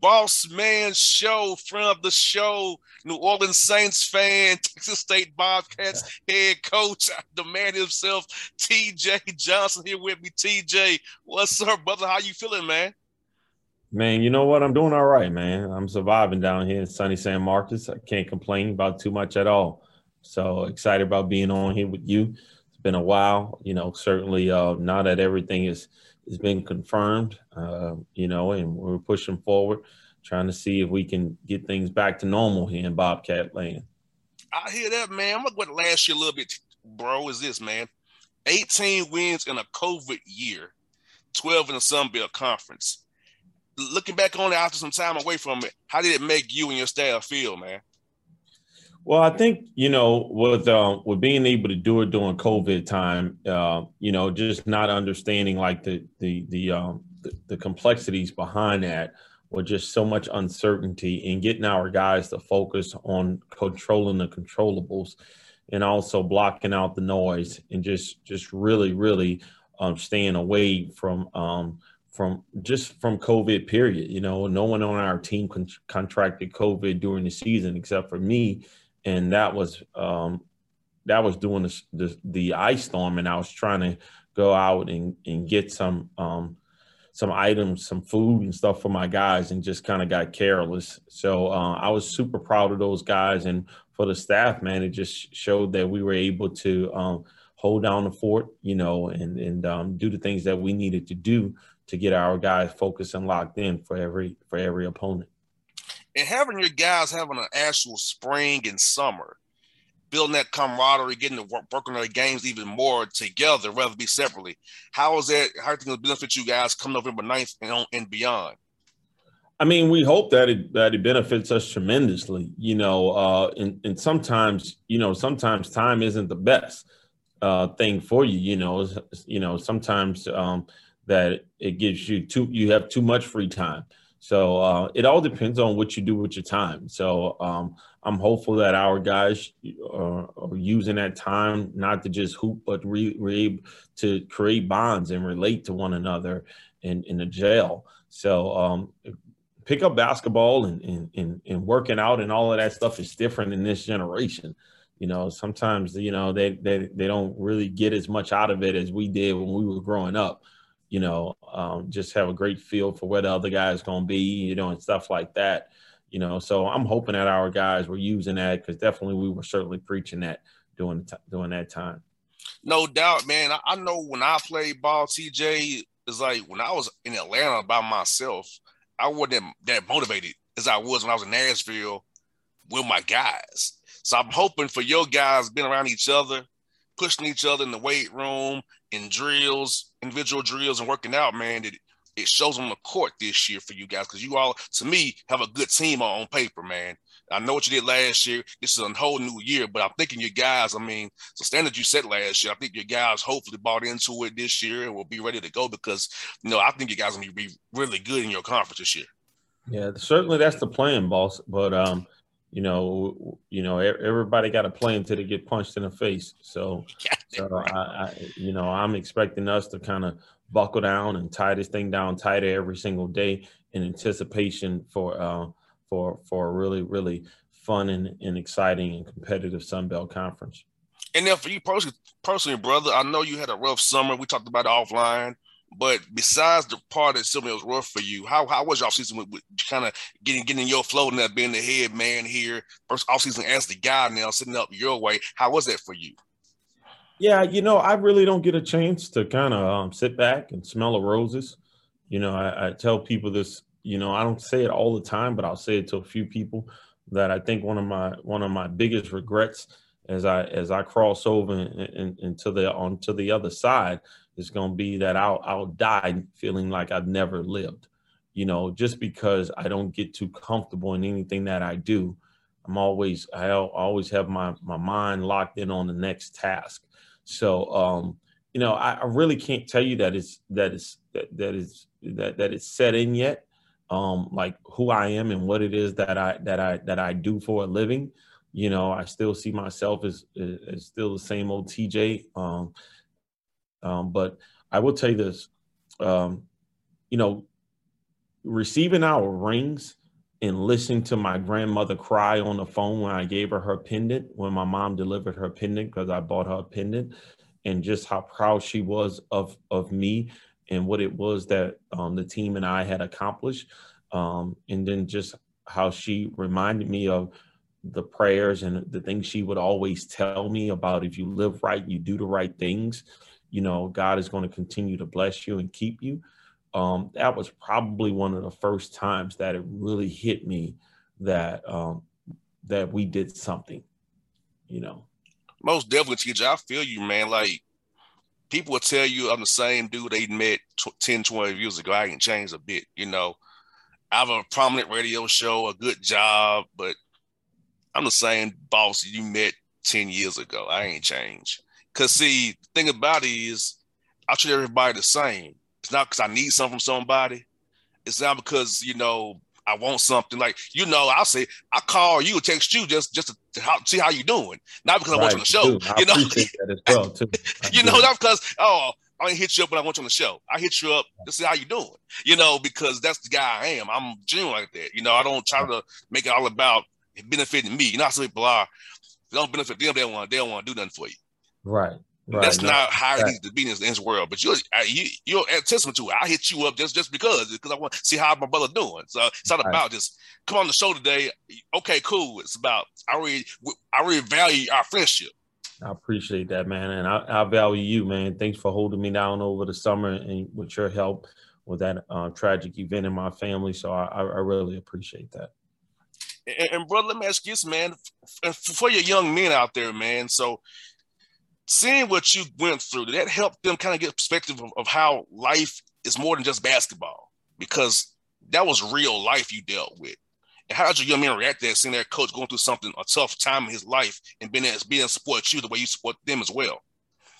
Boss Man Show, friend of the show, New Orleans Saints fan, Texas State Bobcats head coach, the man himself, TJ Johnson here with me. TJ, what's up, brother? How you feeling, man? Man, you know what? I'm doing all right, man. I'm surviving down here in sunny San Marcos. I can't complain about too much at all. So excited about being on here with you. Been a while, you know, certainly uh, now that everything is – has been confirmed, uh, you know, and we're pushing forward, trying to see if we can get things back to normal here in Bobcat land. I hear that, man. I'm gonna go last year a little bit, bro. Is this man? 18 wins in a COVID year, 12 in the Sun Belt Conference. Looking back on it after some time away from it, how did it make you and your staff feel, man? Well, I think you know with um, with being able to do it during COVID time, uh, you know, just not understanding like the the the, um, the the complexities behind that, or just so much uncertainty, and getting our guys to focus on controlling the controllables, and also blocking out the noise, and just just really really um, staying away from um, from just from COVID. Period. You know, no one on our team con- contracted COVID during the season except for me and that was um, that was doing the, the, the ice storm, and I was trying to go out and and get some um, some items, some food and stuff for my guys, and just kind of got careless. So uh, I was super proud of those guys, and for the staff, man, it just showed that we were able to um, hold down the fort, you know, and and um, do the things that we needed to do to get our guys focused and locked in for every for every opponent and having your guys having an actual spring and summer, building that camaraderie, getting to work, work on their games even more together, rather than be separately. How is that? How you think benefit you guys come November 9th and, on, and beyond? I mean, we hope that it that it benefits us tremendously, you know. Uh, and and sometimes, you know, sometimes time isn't the best uh, thing for you, you know. You know, sometimes um, that it gives you too you have too much free time. So uh, it all depends on what you do with your time. So um, I'm hopeful that our guys are, are, using that time not to just hoop, but re, re, to create bonds and relate to one another in, in the jail. So um, pick up basketball and, and, and, and working out and all of that stuff is different in this generation. You know, sometimes, you know, they, they, they don't really get as much out of it as we did when we were growing up you know, um, just have a great feel for where the other guy's going to be, you know, and stuff like that. You know, so I'm hoping that our guys were using that because definitely we were certainly preaching that during during that time. No doubt, man. I, I know when I played ball, TJ is like when I was in Atlanta by myself, I wasn't that motivated as I was when I was in Nashville with my guys. So I'm hoping for your guys being around each other, pushing each other in the weight room, in drills, individual drills, and working out, man, it, it shows on the court this year for you guys because you all, to me, have a good team on paper, man. I know what you did last year. This is a whole new year, but I'm thinking your guys, I mean, the standard you set last year, I think your guys hopefully bought into it this year and will be ready to go because, you know, I think you guys are going to be really good in your conference this year. Yeah, certainly that's the plan, boss. But um, you know, you know, everybody got a play until they get punched in the face. So, so I, I, you know, I'm expecting us to kind of buckle down and tie this thing down tighter every single day in anticipation for uh, for for a really really fun and, and exciting and competitive Sun Belt conference. And then for you personally, personally, brother, I know you had a rough summer. We talked about it offline. But besides the part that something was rough for you, how how was your season with, with kind of getting getting in your flow that being the head man here, first off season as the guy now sitting up your way? How was that for you? Yeah, you know, I really don't get a chance to kind of um, sit back and smell the roses. You know, I, I, tell people this. You know, I don't say it all the time, but I'll say it to a few people that I think one of my one of my biggest regrets as I as I cross over into the onto the other side is going to be that I'll I'll die feeling like I've never lived. You know, just because I don't get too comfortable in anything that I do, I'm always I always have my my mind locked in on the next task. So um, you know, I, I really can't tell you that it's that is that that is that that it's set in yet. Um, like who I am and what it is that I that I that I do for a living. You know, I still see myself as as still the same old TJ. Um, um, but I will tell you this, um, you know, receiving our rings and listening to my grandmother cry on the phone when I gave her her pendant, when my mom delivered her pendant because I bought her a pendant, and just how proud she was of of me and what it was that um, the team and I had accomplished, um, and then just how she reminded me of the prayers and the things she would always tell me about if you live right, you do the right things, you know, God is going to continue to bless you and keep you um, that was probably one of the first times that it really hit me that um, that we did something, you know. Most definitely, TJ. I feel you, man. Like people will tell you I'm the same dude they met 10, 20 years ago. I ain't changed a bit, you know. I have a prominent radio show, a good job, but I'm the same boss you met 10 years ago. I ain't changed. Cause see, the thing about it is I treat everybody the same. It's not because I need something from somebody. It's not because you know I want something. Like you know, I'll say I call you, text you just just to, how, see how you doing. Not because right, I want you on the show. Too. you know, that as well too. you know, not because oh I didn't hit you up when I want you on the show. I hit you up to see how you doing. You know, because that's the guy I am. I'm genuine like that. You know, I don't try to make it all about benefiting me. You know, I say people are. If don't benefit them, they don't want they don't want to do nothing for you. Right. Right, That's no, not how it needs to be in this world. But you're you, you're a testament to it. I hit you up just just because because I want to see how my brother doing. So it's not right. about just come on the show today. Okay, cool. It's about I really I really value our friendship. I appreciate that, man, and I, I value you, man. Thanks for holding me down over the summer and with your help with that uh, tragic event in my family. So I, I really appreciate that. And, and brother, let me ask you this, man. For your young men out there, man. So seeing what you went through, did that help them kind of get perspective of, of how life is more than just basketball? Because that was real life you dealt with. And how did your young man react that, seeing their coach going through something, a tough time in his life, and being as being support you the way you support them as well?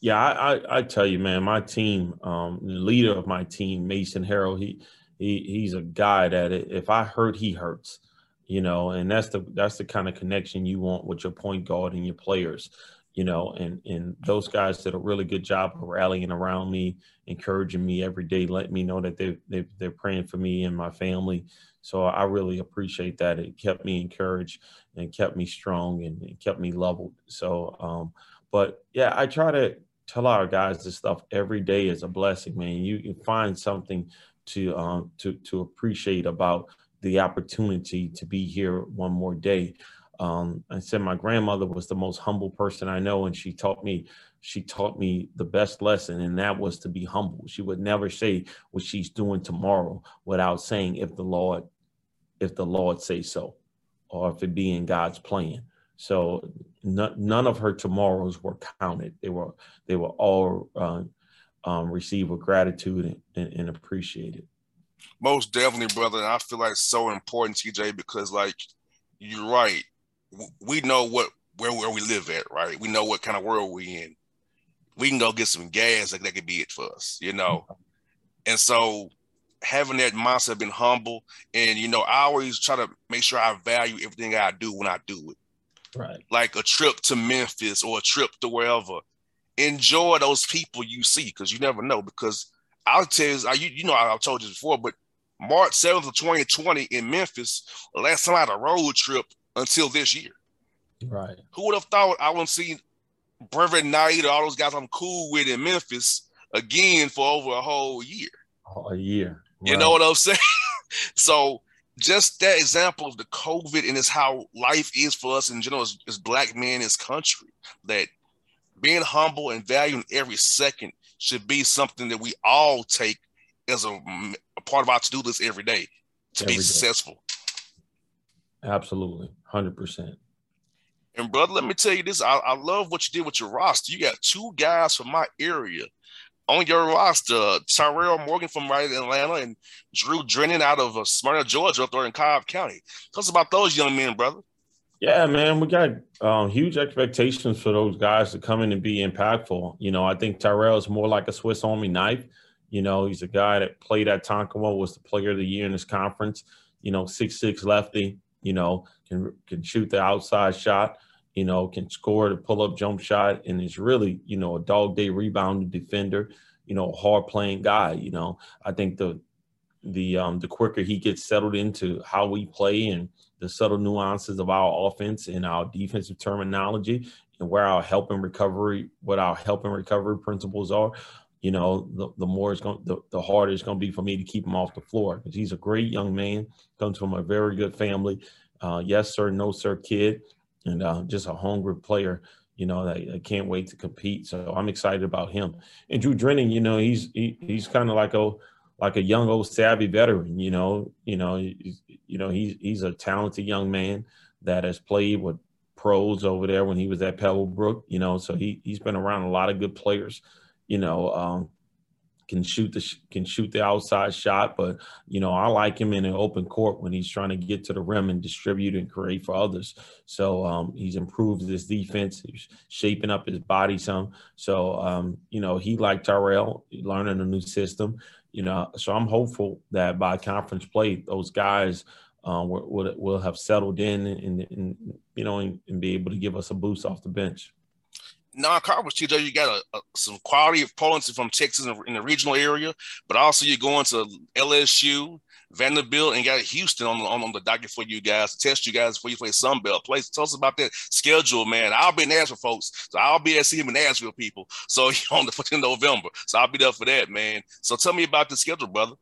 Yeah, I, I, I tell you, man, my team, um, the leader of my team, Mason Harrell, he he he's a guy that if I hurt, he hurts, you know, and that's the that's the kind of connection you want with your point guard and your players you know, and and those guys did a really good job of rallying around me, encouraging me every day, letting me know that they, they they're praying for me and my family. So I really appreciate that. It kept me encouraged and kept me strong and kept me leveled. So, um, but yeah, I try to tell our guys this stuff every day is a blessing, man. You can find something to um, to to appreciate about the opportunity to be here one more day. Um, I said my grandmother was the most humble person I know, and she taught me she taught me the best lesson, and that was to be humble. She would never say what she's doing tomorrow without saying if the Lord if the Lord say so, or if it be in God's plan. So n- none of her tomorrows were counted. They were they were all uh, um, received with gratitude and, and, and appreciated. Most definitely, brother. I feel like so important, TJ, because like you're right we know what where where we live at, right? We know what kind of world we in. We can go get some gas, like that could be it for us, you know. Mm-hmm. And so having that mindset, being humble, and you know, I always try to make sure I value everything I do when I do it. Right. Like a trip to Memphis or a trip to wherever. Enjoy those people you see because you never know. Because I'll tell you, you, you know, I've told you before, but March 7th of 2020 in Memphis, last time I had a road trip until this year. Right. Who would have thought I wouldn't see Brevin Knight or all those guys I'm cool with in Memphis again for over a whole year? A year. Right. You know what I'm saying? so just that example of the COVID and it's how life is for us in general as, as black men in this country that being humble and valuing every second should be something that we all take as a, a part of our to do list every day to every be day. successful. Absolutely, hundred percent. And brother, let me tell you this: I, I, love what you did with your roster. You got two guys from my area on your roster: Tyrell Morgan from right in Atlanta and Drew Drennan out of uh, Smyrna, Georgia, up there in Cobb County. Tell us about those young men, brother. Yeah, man, we got um, huge expectations for those guys to come in and be impactful. You know, I think Tyrell is more like a Swiss Army knife. You know, he's a guy that played at Tonkawa, was the player of the year in this conference. You know, six six lefty. You know, can can shoot the outside shot. You know, can score the pull up jump shot, and is really you know a dog day rebounding defender. You know, hard playing guy. You know, I think the the um, the quicker he gets settled into how we play and the subtle nuances of our offense and our defensive terminology and where our help and recovery, what our help and recovery principles are, you know, the, the more it's going, the, the harder it's going to be for me to keep him off the floor because he's a great young man, comes from a very good family. Uh, yes, sir, no, sir, kid, and uh, just a hungry player. You know, I, I, can't wait to compete. So I'm excited about him. And Drew Drennan, you know, he's he, he's kind of like a like a young old savvy veteran. You know, you know, you know he's he's a talented young man that has played with pros over there when he was at Pebblebrook. You know, so he he's been around a lot of good players. You know, um, can shoot the can shoot the outside shot, but you know I like him in an open court when he's trying to get to the rim and distribute and create for others. So um, he's improved his defense, he's shaping up his body some. So um, you know he like Tyrell, learning a new system. You know, so I'm hopeful that by conference play, those guys uh, will, will have settled in and, and you know and, and, be able to give us a boost off the bench. Non-conference, TJ, you got a, a, some quality of opponents from Texas in, in the regional area, but also you're going to LSU, Vanderbilt and got Houston on the, on, on the docket for you guys to test you guys before you play Sun Belt. Place, tell us about that schedule, man. I'll be in Nashville, folks. So I'll be at him in Nashville, people. So on the 14th November. So I'll be there for that, man. So tell me about the schedule, brother.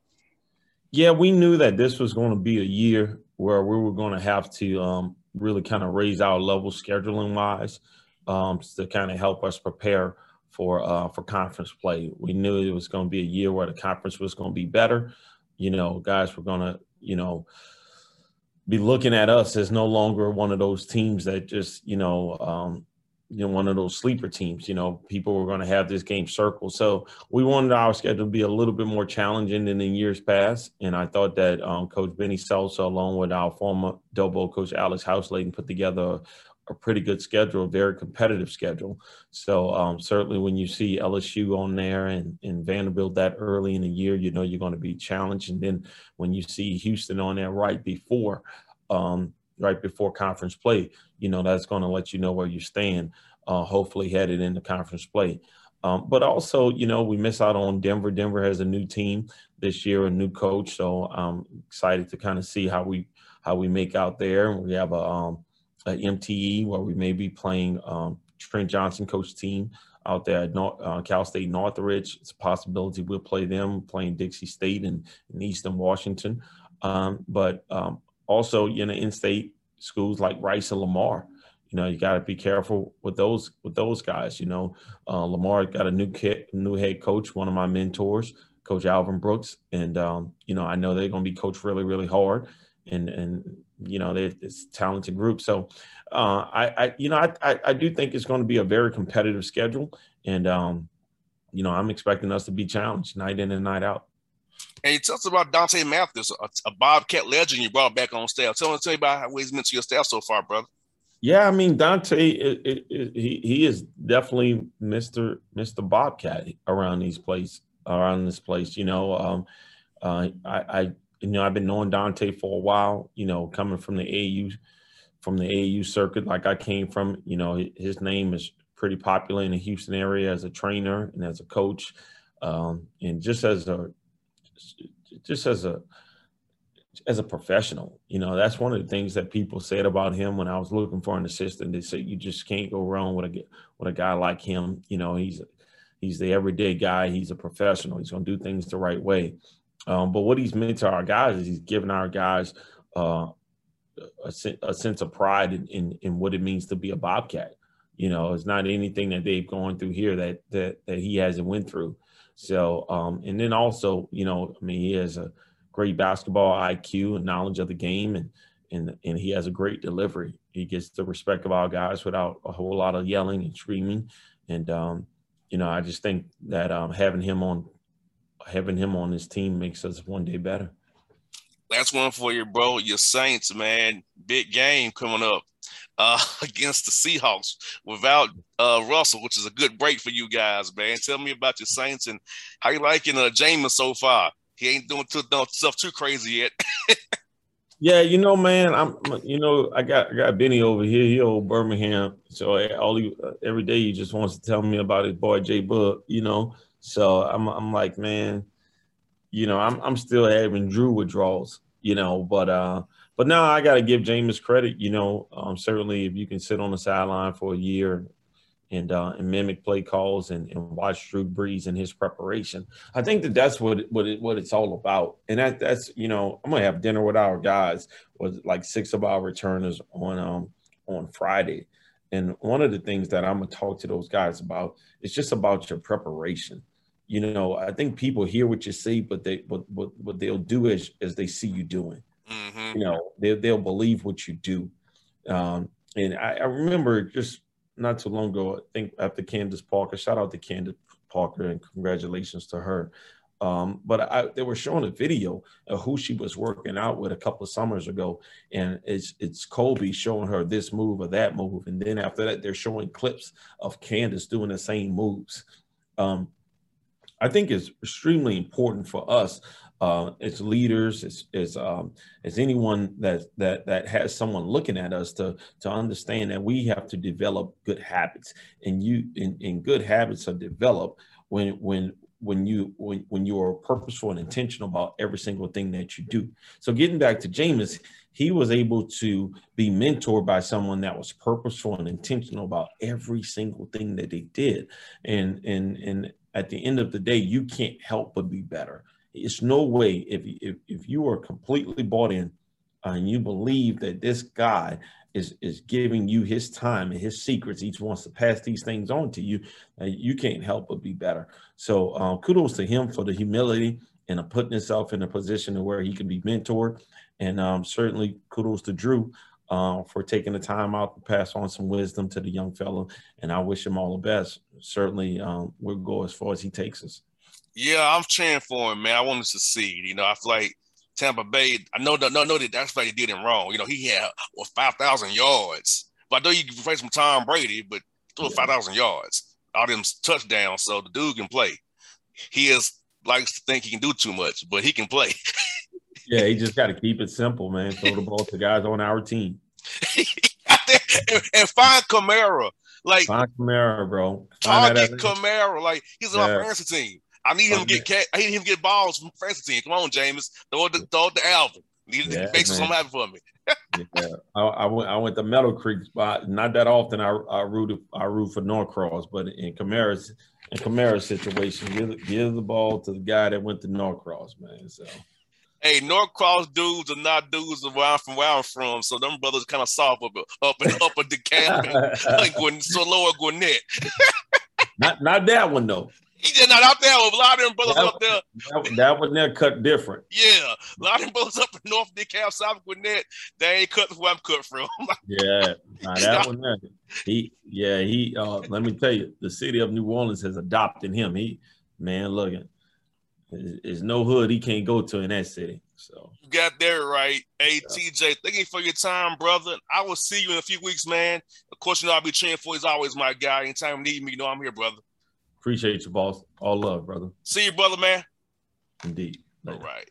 Yeah, we knew that this was going to be a year where we were going to have to um, really kind of raise our level scheduling wise um, to kind of help us prepare for uh, for conference play. We knew it was going to be a year where the conference was going to be better you know, guys were going to, you know, be looking at us as no longer one of those teams that just, you know, um, you know, one of those sleeper teams. You know, people were going to have this game circled. So we wanted our schedule to be a little bit more challenging than in years past. And I thought that um, Coach Benny Seltzer, along with our former Double Coach Alex Housleyton, put together a pretty good schedule, a very competitive schedule. So um, certainly when you see LSU on there and, and Vanderbilt that early in the year, you know you're going to be challenged. And then when you see Houston on there right before, um, right before conference play, you know that's going to let you know where you stand. Uh, hopefully headed into conference play. Um, but also, you know, we miss out on Denver. Denver has a new team this year, a new coach. So I'm excited to kind of see how we how we make out there. We have a um, MTE where we may be playing um, Trent Johnson coach team out there at North, uh, Cal State Northridge. It's a possibility we'll play them playing Dixie State and, in Eastern Washington. Um, but um, also, you know, in-state schools like Rice and Lamar. You know, you got to be careful with those with those guys. You know, uh, Lamar got a new kid, new head coach, one of my mentors, Coach Alvin Brooks, and um, you know, I know they're going to be coached really, really hard and and you know it's talented group. So uh, I, I you know I, I, I do think it's going to be a very competitive schedule, and um, you know I'm expecting us to be challenged night in and night out. And you tell us about Dante Mathis, a, a Bobcat legend you brought back on staff. Tell me, tell me about how he's meant to your staff so far, brother. Yeah, I mean Dante, it, it, it, he he is definitely Mister Mister Bobcat around these place around this place. You know, um, uh, I, I you know, I've been knowing Dante for a while, you know, coming from the AU from the AU circuit, like I came from, you know, his name is pretty popular in the Houston area as a trainer and as a coach. Um, and just as a just as a as a professional, you know, that's one of the things that people said about him when I was looking for an assistant. They said you just can't go wrong with a with a guy like him. You know, he's he's the everyday guy. He's a professional. He's going to do things the right way. Um, but what he's meant to our guys is he's given our guys uh, a, a, sense of pride in, in, in, what it means to be a Bobcat. You know, it's not anything that they've gone through here that that that he hasn't went through. So, um, and then also, you know, I mean, he has a great basketball IQ and knowledge of the game, and and and he has a great delivery. He gets the respect of our guys without a whole lot of yelling and screaming. And um, you know, I just think that um, having him on having him on his team makes us one day better. Last one for you, bro. Your Saints, man. Big game coming up uh, against the Seahawks without uh, Russell, which is a good break for you guys, man. Tell me about your Saints and how you liking uh, Jameis so far. He ain't doing too, stuff too crazy yet. Yeah, you know, man, I'm, you know, I got I got Benny over here. He old Birmingham, so all he uh, every day he just wants to tell me about his boy Jay Bug, you know. So I'm I'm like, man, you know, I'm I'm still having Drew withdrawals, you know, but uh, but now I got to give Jameis credit, you know. Um, certainly, if you can sit on the sideline for a year and uh, and mimic play calls and, and watch Drew Brees and his preparation. I think that that's what what it, what it's all about. And that that's you know I'm gonna have dinner with our guys with like six of our returners on um on Friday. And one of the things that I'm gonna talk to those guys about is just about your preparation. You know, I think people hear what you say, but they but what, what they'll do is as they see you doing. Mm-hmm. You know, they they'll believe what you do. Um, and I, I remember just not too long ago, I think after Candace Parker, shout out to Candace Parker and congratulations to her. Um, but I, they were showing a video of who she was working out with a couple of summers ago, and it's it's Kobe showing her this move or that move, and then after that, they're showing clips of Candace doing the same moves. Um, I think is extremely important for us uh, as leaders, as as, um, as anyone that that that has someone looking at us to to understand that we have to develop good habits, and you and good habits are developed when when when you when, when you are purposeful and intentional about every single thing that you do. So getting back to Jameis, he was able to be mentored by someone that was purposeful and intentional about every single thing that they did. And and and at the end of the day, you can't help but be better it's no way if if if you are completely bought in uh, and you believe that this guy is is giving you his time and his secrets, he wants to pass these things on to you, uh, you can't help but be better. So uh, kudos to him for the humility and putting himself in a position where he can be mentored, and um, certainly kudos to Drew. Uh, for taking the time out to pass on some wisdom to the young fellow, and I wish him all the best. Certainly, um, we'll go as far as he takes us. Yeah, I'm cheering for him, man. I want him to succeed. You know, I feel like Tampa Bay. I know, no, no, that that's why he did him wrong. You know, he had well, five thousand yards, but I know you can play some Tom Brady, but still yeah. five thousand yards, all them touchdowns. So the dude can play. He is likes to think he can do too much, but he can play. yeah, he just got to keep it simple, man. Throw the ball to guys on our team. and, and find Kamara. Like find Kamara, bro. Find target Kamara. Like he's on yeah. our fantasy team. I need him to get cat. I need him to get balls from fantasy team. Come on, James. Throw the throw the album. Need yeah, to make something happen for me. yeah, I, I, went. I went to Meadow Creek spot. Not that often. I I root I root for Norcross, but in Kamara's in Kamara's situation, give, give the ball to the guy that went to Norcross, man. So. Hey, Norcross dudes are not dudes around from where I'm from, so them brothers kind of soft up up and up at the camp, like so lower Gwinnett. not not that one though. He just not out there. with A lot of them brothers that, up there. That, that one there cut different. Yeah. A lot of them brothers up in North DeKalb, South Gwinnett, they ain't cut where I'm cut from. yeah. Nah, that one there. He yeah, he uh let me tell you, the city of New Orleans has adopted him. He man, look at there's no hood he can't go to in that city. So you got there right. Hey yeah. TJ, thank you for your time, brother. I will see you in a few weeks, man. Of course, you know I'll be cheering for. He's always my guy. Anytime you need me, you know I'm here, brother. Appreciate you, boss. All love, brother. See you, brother, man. Indeed. Later. All right.